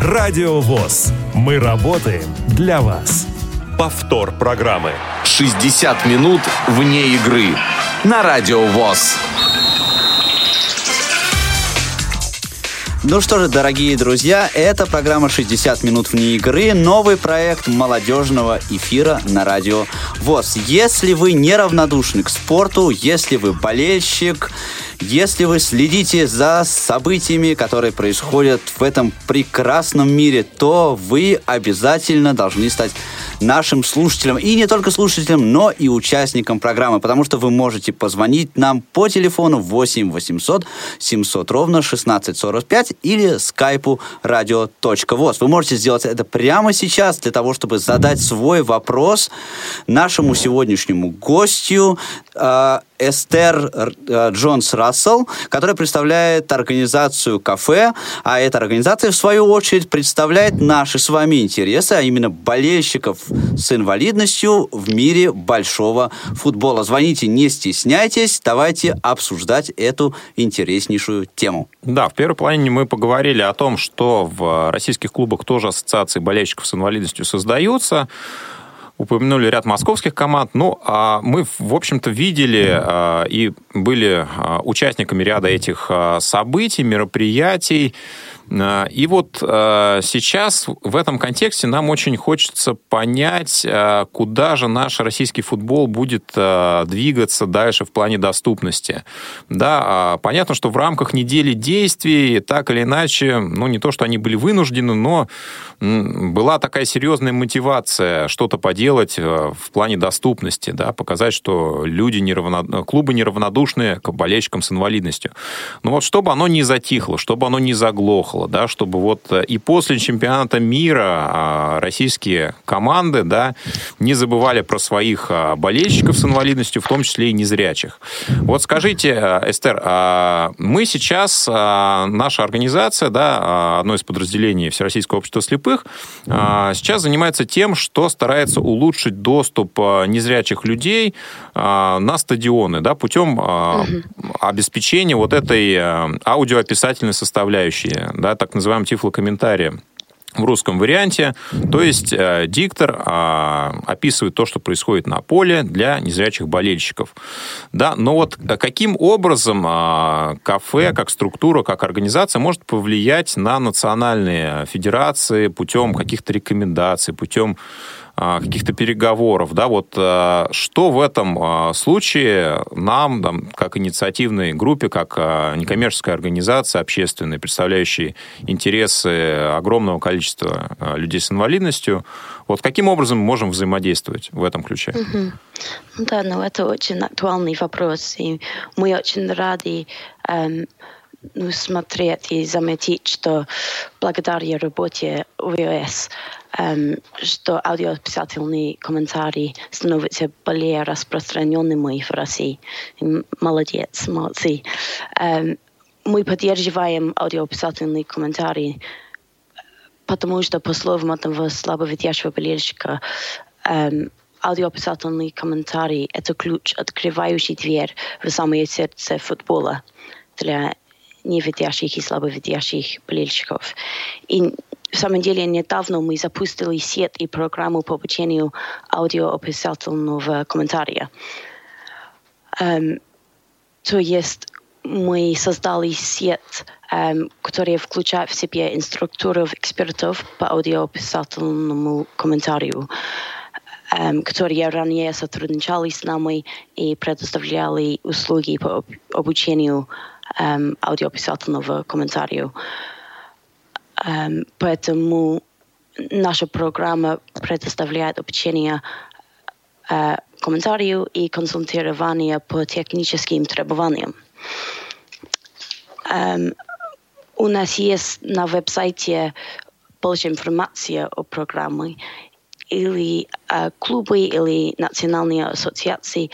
Радио ВОЗ. Мы работаем для вас повтор программы. 60 минут вне игры на Радио ВОЗ. Ну что же, дорогие друзья, это программа «60 минут вне игры», новый проект молодежного эфира на радио ВОЗ. Если вы неравнодушны к спорту, если вы болельщик, если вы следите за событиями, которые происходят в этом прекрасном мире, то вы обязательно должны стать нашим слушателям. И не только слушателям, но и участникам программы, потому что вы можете позвонить нам по телефону 8 800 700 ровно 1645 или скайпу радио.воз. Вы можете сделать это прямо сейчас для того, чтобы задать свой вопрос нашему сегодняшнему гостю, э, Эстер э, Джонс Рассел, которая представляет организацию «Кафе», а эта организация, в свою очередь, представляет наши с вами интересы, а именно болельщиков с инвалидностью в мире большого футбола. Звоните, не стесняйтесь, давайте обсуждать эту интереснейшую тему. Да, в первой половине мы поговорили о том, что в российских клубах тоже ассоциации болельщиков с инвалидностью создаются упомянули ряд московских команд. Ну, а мы, в общем-то, видели а, и были а, участниками ряда этих а, событий, мероприятий. А, и вот а, сейчас в этом контексте нам очень хочется понять, а, куда же наш российский футбол будет двигаться дальше в плане доступности. Да, понятно, что в рамках недели действий так или иначе, ну не то, что они были вынуждены, но была такая серьезная мотивация что-то поделать в плане доступности, да, показать, что люди неравно... клубы неравнодушны к болельщикам с инвалидностью. Но вот чтобы оно не затихло, чтобы оно не заглохло, поехало, да, чтобы вот и после чемпионата мира а, российские команды, да, не забывали про своих а, болельщиков с инвалидностью, в том числе и незрячих. Вот скажите, Эстер, мы сейчас, наша организация, да, одно из подразделений Всероссийского общества слепых, сейчас занимается тем, что старается улучшить доступ незрячих людей на стадионы, да, путем обеспечения вот этой аудиоописательной составляющей, да, так называемым тифлокомментарием в русском варианте. То есть э, диктор э, описывает то, что происходит на поле для незрячих болельщиков. Да, но вот каким образом э, кафе, как структура, как организация может повлиять на национальные федерации путем каких-то рекомендаций, путем каких-то переговоров, да, вот а, что в этом а, случае нам, там, как инициативной группе, как некоммерческая организация общественная, представляющая интересы огромного количества людей с инвалидностью, вот каким образом мы можем взаимодействовать в этом ключе? Угу. Да, ну это очень актуальный вопрос, и мы очень рады эм, ну, смотреть и заметить, что благодаря работе um, что аудиописательные комментарии становятся более распространенными в России. Молодец, молодцы. Мы поддерживаем аудиописательные комментарии, потому что, по словам этого слабовидящего болельщика, аудиописательные комментарии – это ключ, открывающий дверь в самое сердце футбола для невидящих и слабовидящих болельщиков. И в самом деле, недавно мы запустили сеть и программу по обучению аудиоописательного комментария. Um, то есть мы создали сеть, um, которая включает в себя инструкторов, экспертов по аудиописательному комментарию, um, которые ранее сотрудничали с нами и предоставляли услуги по обучению аудиописательного комментария. Поэтому наша программа предоставляет обучение uh, комментарию и консультирование по техническим требованиям. У нас есть на веб-сайте больше информации о программе, или клубы или национальные ассоциации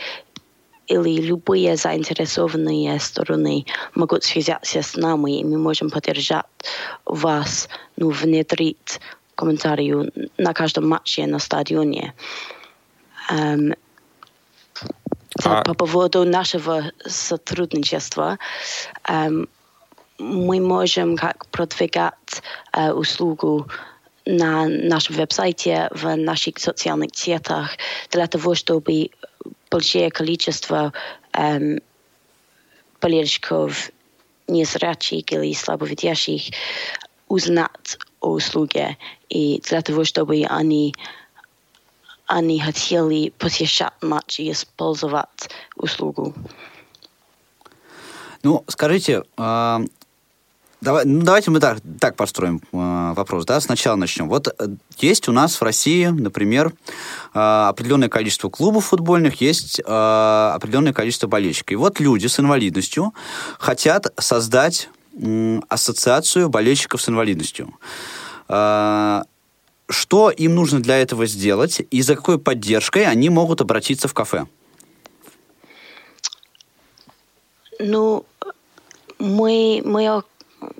или любые заинтересованные стороны могут связаться с нами, и мы можем поддержать вас, ну, внедрить комментарию на каждом матче на стадионе. Um, а... По поводу нашего сотрудничества, um, мы можем как продвигать uh, услугу на нашем веб-сайте, в наших социальных сетях, для того, чтобы большое количество эм, болельщиков незрячих или слабовидящих узнать о услуге и для того, чтобы они они хотели посещать матч и использовать услугу. Ну, скажите, а, Давай, ну, давайте мы так, так построим э, вопрос. Да? Сначала начнем. Вот э, есть у нас в России, например, э, определенное количество клубов футбольных, есть э, определенное количество болельщиков. И вот люди с инвалидностью хотят создать э, ассоциацию болельщиков с инвалидностью. Э, что им нужно для этого сделать и за какой поддержкой они могут обратиться в кафе? Ну, мы, мы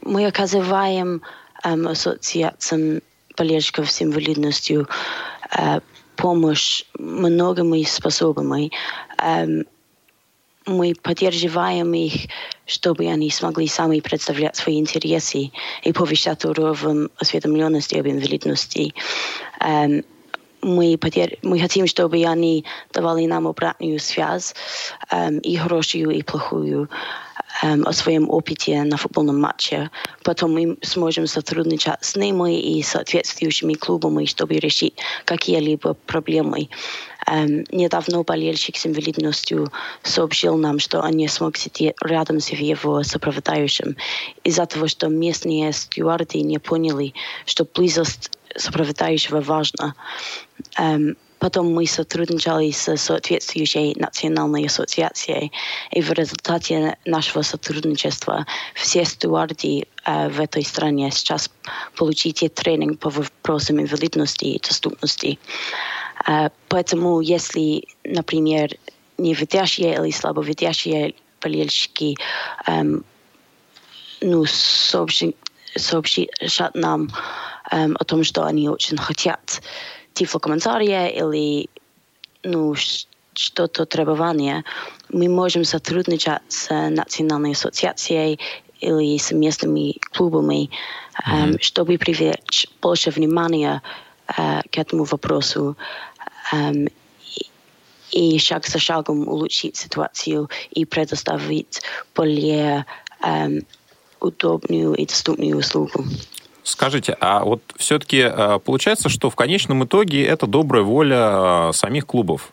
мы оказываем um, ассоциациям болельщиков с инвалидностью uh, помощь многими способами. Um, мы поддерживаем их, чтобы они смогли сами представлять свои интересы и повышать уровень осведомленности об инвалидности. Um, мы, подер... мы хотим, чтобы они давали нам обратную связь, um, и хорошую, и плохую о своем опыте на футбольном матче. Потом мы сможем сотрудничать с ними и соответствующими клубами, чтобы решить какие-либо проблемы. Недавно болельщик с инвалидностью сообщил нам, что он не смог сидеть рядом с его сопровождающим из-за того, что местные стюарды не поняли, что близость сопровождающего важна. Um, Потом мы сотрудничали с соответствующей национальной ассоциацией, и в результате нашего сотрудничества все стюарды э, в этой стране сейчас получите тренинг по вопросам инвалидности и доступности. Э, поэтому если, например, невидящие или слабовидящие болельщики эм, ну, сообщи, сообщат нам эм, о том, что они очень хотят тифлокомментария или ну, что-то требование, мы можем сотрудничать с Национальной ассоциацией или с местными клубами, mm-hmm. чтобы привлечь больше внимания uh, к этому вопросу um, и, и шаг за шагом улучшить ситуацию и предоставить более um, удобную и доступную услугу. Скажите, а вот все-таки э, получается, что в конечном итоге это добрая воля э, самих клубов?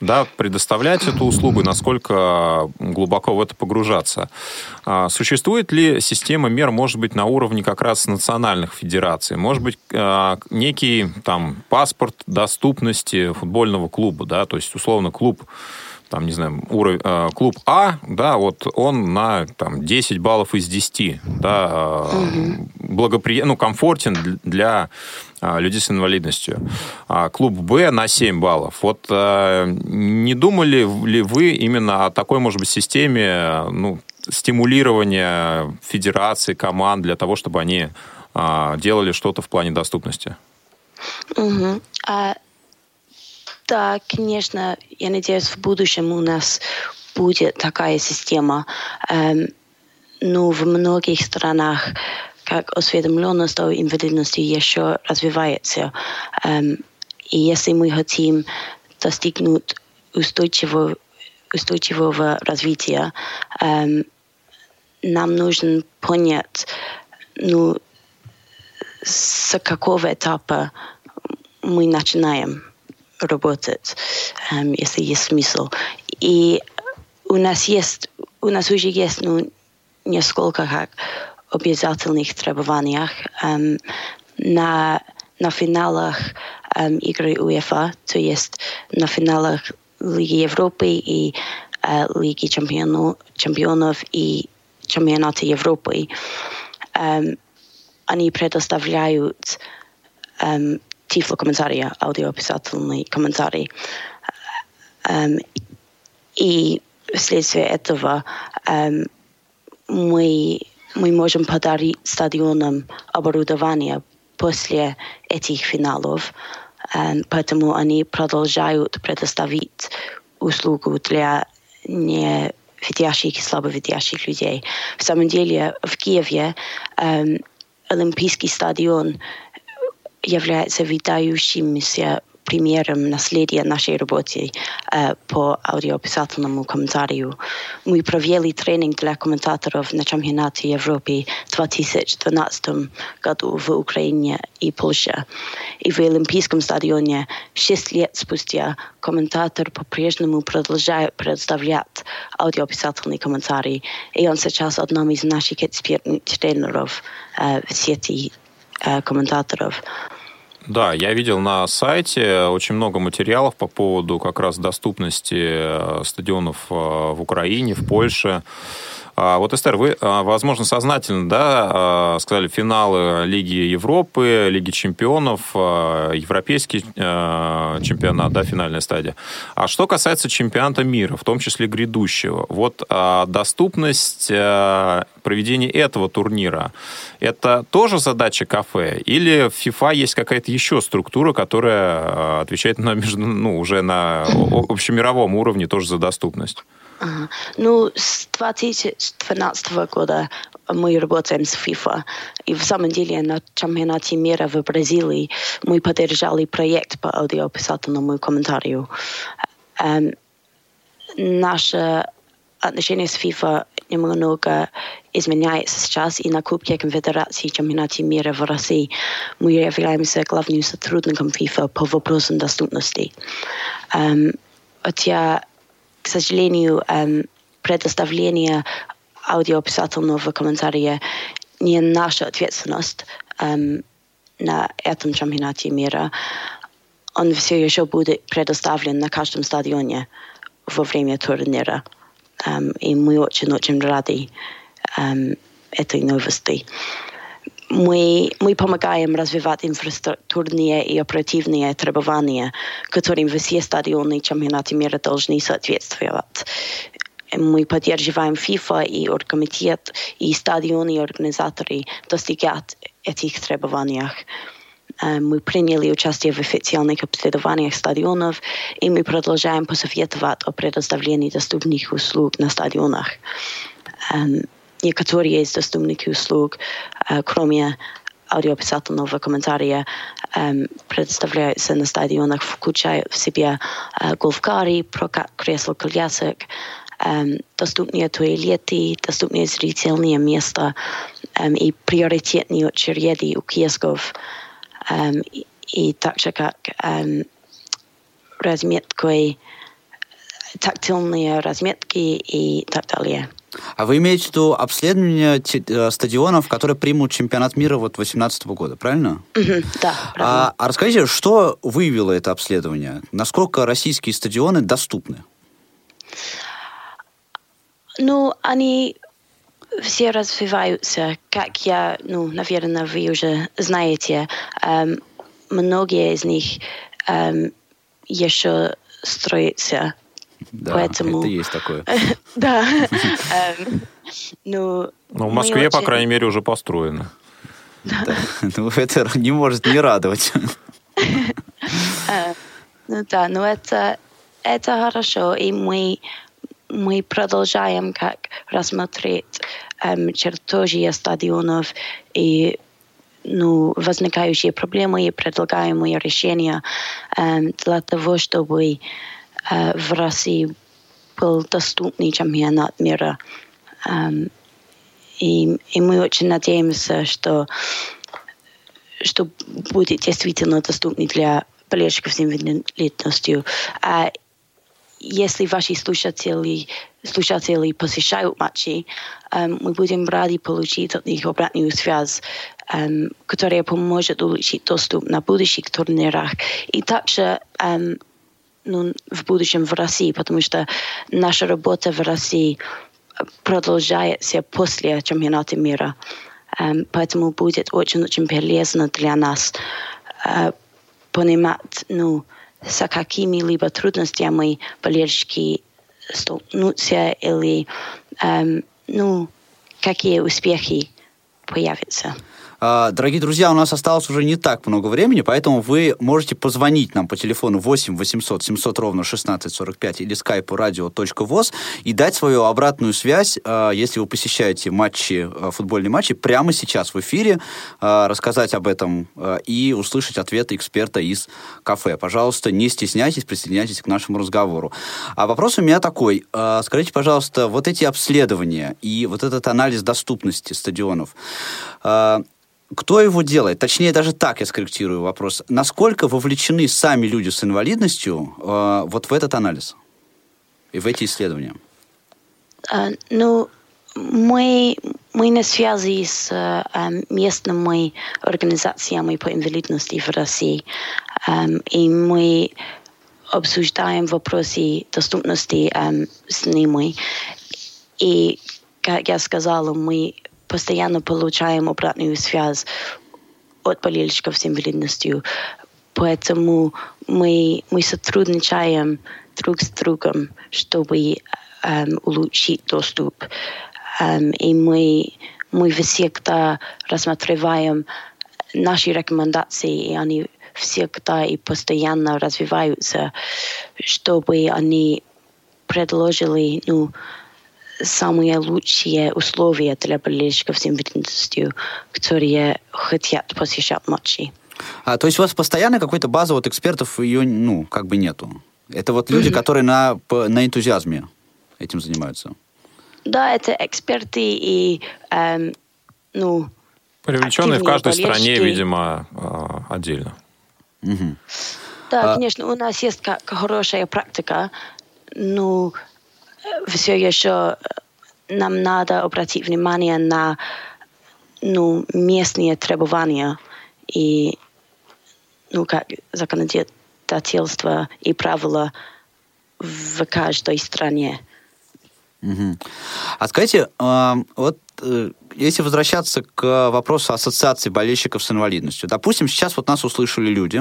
да, предоставлять эту услугу, насколько глубоко в это погружаться. А существует ли система мер, может быть, на уровне как раз национальных федераций? Может быть, а, некий там паспорт доступности футбольного клуба, да, то есть, условно, клуб там, не знаю, уровень, э, клуб А, да, вот он на там, 10 баллов из 10, да, угу. благопри... ну, комфортен для э, людей с инвалидностью. А клуб Б на 7 баллов. Вот не думали ли вы именно о такой, может быть, системе ну, стимулирования федерации, команд для того, чтобы они делали что-то в плане доступности? Угу. А да, конечно, я надеюсь, в будущем у нас будет такая система. Эм, но в многих странах как осведомленность о инвалидности еще развивается. Эм, и если мы хотим достигнуть устойчивого, устойчивого развития, эм, нам нужно понять, ну, с какого этапа мы начинаем работать, um, если есть смысл. И у нас есть, у нас уже есть ну, несколько как обязательных требований um, на, на финалах um, игры УЕФА, то есть на финалах Лиги Европы и uh, Лиги чемпионов, чемпионов и чемпионата Европы. Um, они предоставляют um, тифлокомментария, аудиописательный комментарий. Um, и вследствие этого um, мы, мы можем подарить стадионам оборудование после этих финалов, um, поэтому они продолжают предоставить услугу для не видящих и слабовидящих людей. В самом деле в Киеве um, Олимпийский стадион является выдающимся примером наследия нашей работы э, по аудиописательному комментарию. Мы провели тренинг для комментаторов на чемпионате Европы в 2012 году в Украине и Польше. И в Олимпийском стадионе шесть лет спустя комментатор по-прежнему продолжает предоставлять аудиописательный комментарий. И он сейчас одном из наших экспертных тренеров э, в сети комментаторов. Да, я видел на сайте очень много материалов по поводу как раз доступности э, стадионов э, в Украине, в Польше. А, вот, Эстер, вы, а, возможно, сознательно да, а, сказали финалы Лиги Европы, Лиги чемпионов, Европейский чемпионат, да, финальная стадия. А что касается чемпионата мира, в том числе грядущего, вот доступность проведения этого турнира, это тоже задача кафе? Или в FIFA есть какая-то еще структура, которая отвечает на, ну, уже на общемировом уровне тоже за доступность? Ага. Ну, с 2012 года мы работаем с FIFA. И в самом деле на чемпионате мира в Бразилии мы поддержали проект по аудиописательному комментарию. Эм, наше отношение с FIFA немного изменяется сейчас, и на Кубке Конфедерации чемпионате мира в России мы являемся главным сотрудником FIFA по вопросам доступности. Эм, хотя к сожалению, эм, предоставление аудиописательного комментария не наша ответственность эм, на этом чемпионате мира. Он все еще будет предоставлен на каждом стадионе во время турнира. Um, и мы очень-очень рады этой новости. Мы, мы помогаем развивать инфраструктурные и оперативные требования, которым все стадионы чемпионата мира должны соответствовать. Мы поддерживаем FIFA и оргкомитет, и стадионы и организаторы достигать этих требований. Мы приняли участие в официальных обследованиях стадионов, и мы продолжаем посоветовать о предоставлении доступных услуг на стадионах. Некоторые из доступных услуг, кроме аудиописательного комментария, предоставляются на стадионах, включая в себя голфкари, прокат кресел-колясок, доступные туалеты, доступные зрительные места и приоритетные очереди у киосков и также как разметкой, тактильные разметки и так далее. А вы имеете в виду обследование э, стадионов, которые примут чемпионат мира вот 2018 года, правильно? Да. А, а расскажите, что выявило это обследование? Насколько российские стадионы доступны? Ну, они все развиваются, как я, ну, наверное, вы уже знаете. Эм, многие из них эм, еще строятся. Да, Поэтому... это есть такое. Да. Эм, Ну, Ну, в Москве, по крайней мере, уже построено. Ну, это не может не радовать. Ну да, но это, это хорошо, и мы, мы продолжаем как рассмотреть эм, чертежи стадионов и ну, возникающие проблемы и предлагаемые решения эм, для того, чтобы в России был доступный чемпионат мира. Эм, и, и мы очень надеемся, что что будет действительно доступный для болельщиков с инвалидностью. А если ваши слушатели, слушатели посещают матчи, эм, мы будем рады получить от них обратную связь, эм, которая поможет улучшить доступ на будущих турнирах. И также эм, ну, в будущем в России, потому что наша работа в России продолжается после чемпионата мира. Эм, поэтому будет очень-очень полезно для нас э, понимать, ну, с какими-либо трудностями болельщики столкнутся или, эм, ну, какие успехи появятся. А, Дорогие друзья, у нас осталось уже не так много времени, поэтому вы можете позвонить нам по телефону 8 800 700 ровно 1645 или скайпу radio.voz и дать свою обратную связь, а, если вы посещаете матчи, а, футбольные матчи, прямо сейчас в эфире, рассказать об этом и услышать ответы эксперта из кафе. Пожалуйста, не стесняйтесь, присоединяйтесь к нашему разговору. А вопрос у меня такой. Скажите, пожалуйста, вот эти обследования и вот этот анализ доступности стадионов, кто его делает? Точнее, даже так я скорректирую вопрос. Насколько вовлечены сами люди с инвалидностью э, вот в этот анализ и в эти исследования? А, ну, мы, мы на связи с э, местными организациями по инвалидности в России, Эм, и мы обсуждаем вопросы доступности эм, с ними. И, как я сказала, мы постоянно получаем обратную связь от болельщиков с инвалидностью. Поэтому мы, мы сотрудничаем друг с другом, чтобы эм, улучшить доступ. Эм, и мы, мы всегда рассматриваем наши рекомендации, и они всегда и постоянно развиваются, чтобы они предложили ну, самые лучшие условия для болельщиков с инвалидностью, которые хотят посещать матчи. А, то есть у вас постоянно какой-то базы вот экспертов ее, ну, как бы нету? Это вот люди, которые на, по- на энтузиазме этим занимаются? Да, это эксперты и эм, ну, Привлеченные в каждой стране, болельщики. видимо, э, отдельно. Мгм. Да, А- конечно, у нас есть как хорошая практика, но все еще э, нам надо обратить внимание на ну, местные требования и ну, как законодательство и правила в каждой стране. Угу. А скажите, вот э, если возвращаться к вопросу ассоциации болельщиков с инвалидностью, допустим, сейчас вот нас услышали люди,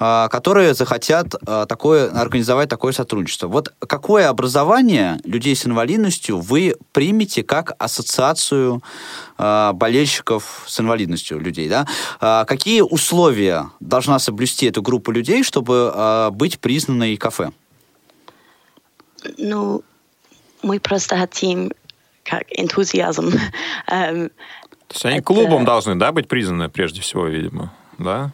э, которые захотят э, такое, организовать такое сотрудничество. Вот какое образование людей с инвалидностью вы примете как ассоциацию э, болельщиков с инвалидностью людей? Да? Какие условия должна соблюсти эта группа людей, чтобы быть признанной кафе? Ну, мы просто хотим как энтузиазм. Эм, То есть они это... клубом должны, да, быть признаны прежде всего, видимо, да?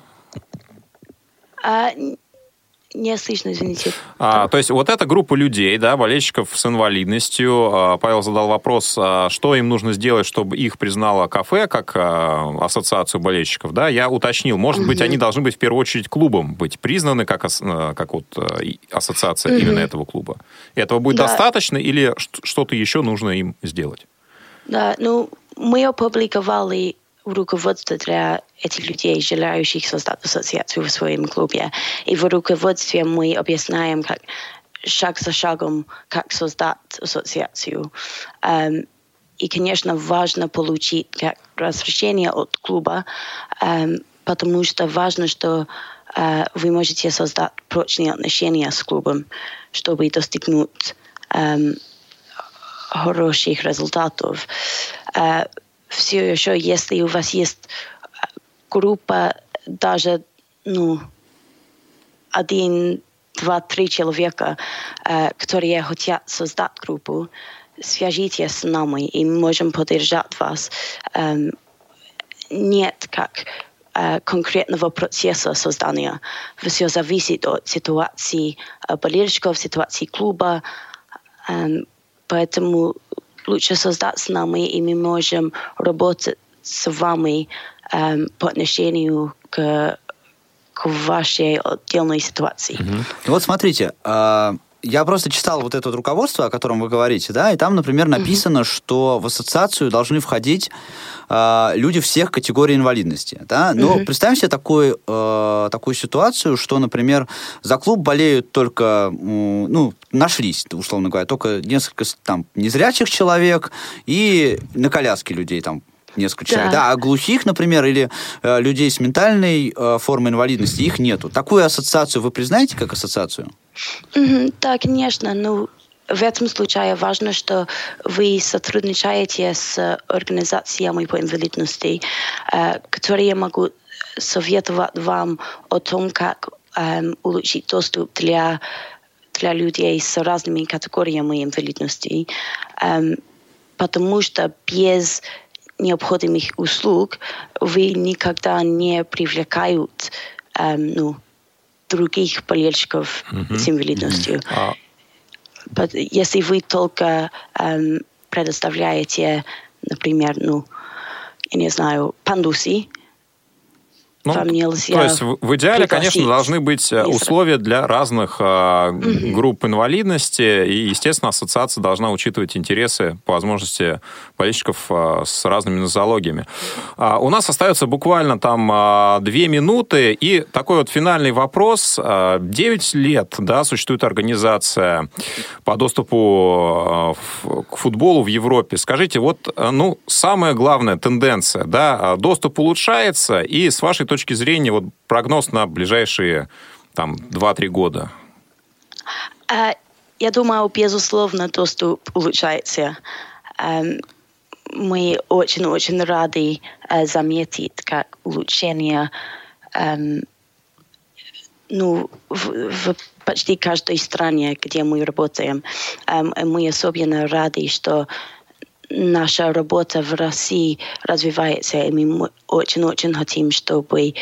Не слышно, извините. А, то есть вот эта группа людей, да, болельщиков с инвалидностью, а, Павел задал вопрос, а, что им нужно сделать, чтобы их признало кафе как а, ассоциацию болельщиков, да, я уточнил, может угу. быть, они должны быть в первую очередь клубом, быть признаны как, как вот ассоциация угу. именно этого клуба. Этого будет да. достаточно или что-то еще нужно им сделать? Да, ну, мы опубликовали руководство для этих людей, желающих создать ассоциацию в своем клубе. И в руководстве мы объясняем, как шаг за шагом, как создать ассоциацию. Um, и, конечно, важно получить как разрешение от клуба, um, потому что важно, что uh, вы можете создать прочные отношения с клубом, чтобы достигнуть um, хороших результатов. Uh, все еще, если у вас есть группа даже, ну, один, два, три человека, которые хотят создать группу, свяжитесь с нами, и мы можем поддержать вас. Нет как конкретного процесса создания. Все зависит от ситуации болельщиков, ситуации клуба. Поэтому лучше создать с нами, и мы можем работать с вами um, по отношению к, к вашей отдельной ситуации. Mm-hmm. Вот смотрите, uh я просто читал вот это вот руководство, о котором вы говорите, да, и там, например, написано, mm-hmm. что в ассоциацию должны входить э, люди всех категорий инвалидности, да. Но mm-hmm. представим себе такой, э, такую ситуацию, что, например, за клуб болеют только, э, ну, нашлись, условно говоря, только несколько там незрячих человек и на коляске людей там несколько человек. Да, а глухих, например, или э, людей с ментальной э, формой инвалидности, их нету. Такую ассоциацию вы признаете как ассоциацию? Да, конечно. Ну, в этом случае важно, что вы сотрудничаете с организациями по инвалидности, э, которые могут советовать вам о том, как эм, улучшить доступ для, для людей с разными категориями инвалидности. Эм, потому что без необходимых услуг вы никогда не привлекают эм, ну, других болельщиков mm-hmm. с инвалидностью. Mm-hmm. Ah. Если вы только эм, предоставляете, например, ну, я не знаю, пандуси, ну, нельзя то есть в идеале, конечно, должны быть э, условия для разных э, групп инвалидности, и, естественно, ассоциация должна учитывать интересы, по возможности, болельщиков э, с разными нозологиями. А, у нас остается буквально там э, две минуты, и такой вот финальный вопрос. Девять лет, да, существует организация по доступу к футболу в Европе. Скажите, вот, э, ну, самая главная тенденция, да, доступ улучшается, и с вашей точки точки зрения, вот прогноз на ближайшие там 2-3 года? А, я думаю, безусловно, доступ улучшается. Эм, мы очень-очень рады э, заметить, как улучшение эм, ну, в, в почти каждой стране, где мы работаем. Эм, мы особенно рады, что наша работа в России развивается, и мы очень-очень хотим, чтобы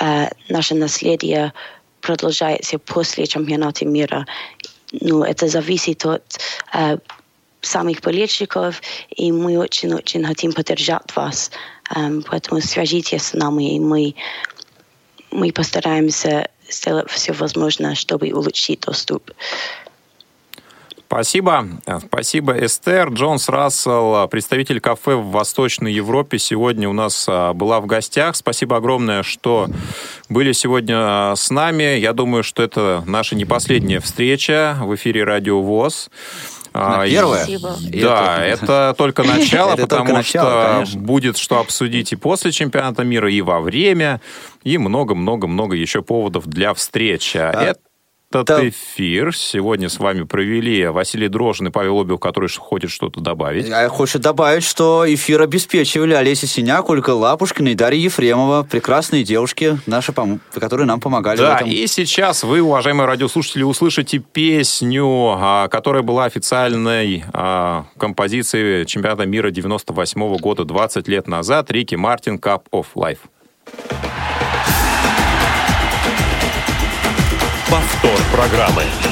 э, наше наследие продолжается после чемпионата мира. Ну, это зависит от э, самих болельщиков, и мы очень-очень хотим поддержать вас. Um, поэтому свяжитесь с нами, и мы, мы постараемся сделать все возможное, чтобы улучшить доступ. Спасибо. Спасибо, Эстер. Джонс Рассел, представитель кафе в Восточной Европе, сегодня у нас а, была в гостях. Спасибо огромное, что были сегодня а, с нами. Я думаю, что это наша не последняя встреча в эфире Радио ВОЗ. А, Первое? Спасибо. Да, это только начало, Это только потому начало, что конечно. будет что обсудить и после чемпионата мира, и во время, и много-много-много еще поводов для встречи. А Этот да. эфир сегодня с вами провели Василий Дрожин и Павел Обил, который хочет что-то добавить. Я хочу добавить, что эфир обеспечивали Олеся Синяк, Ольга Лапушкина и Дарья Ефремова. Прекрасные девушки, наши, пом- которые нам помогали в Да, этом. и сейчас вы, уважаемые радиослушатели, услышите песню, а, которая была официальной а, композицией чемпионата мира 98 года, 20 лет назад, Рики Мартин «Cup of Life». Повтор программы.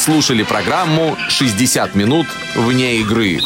Слушали программу «60 минут вне игры».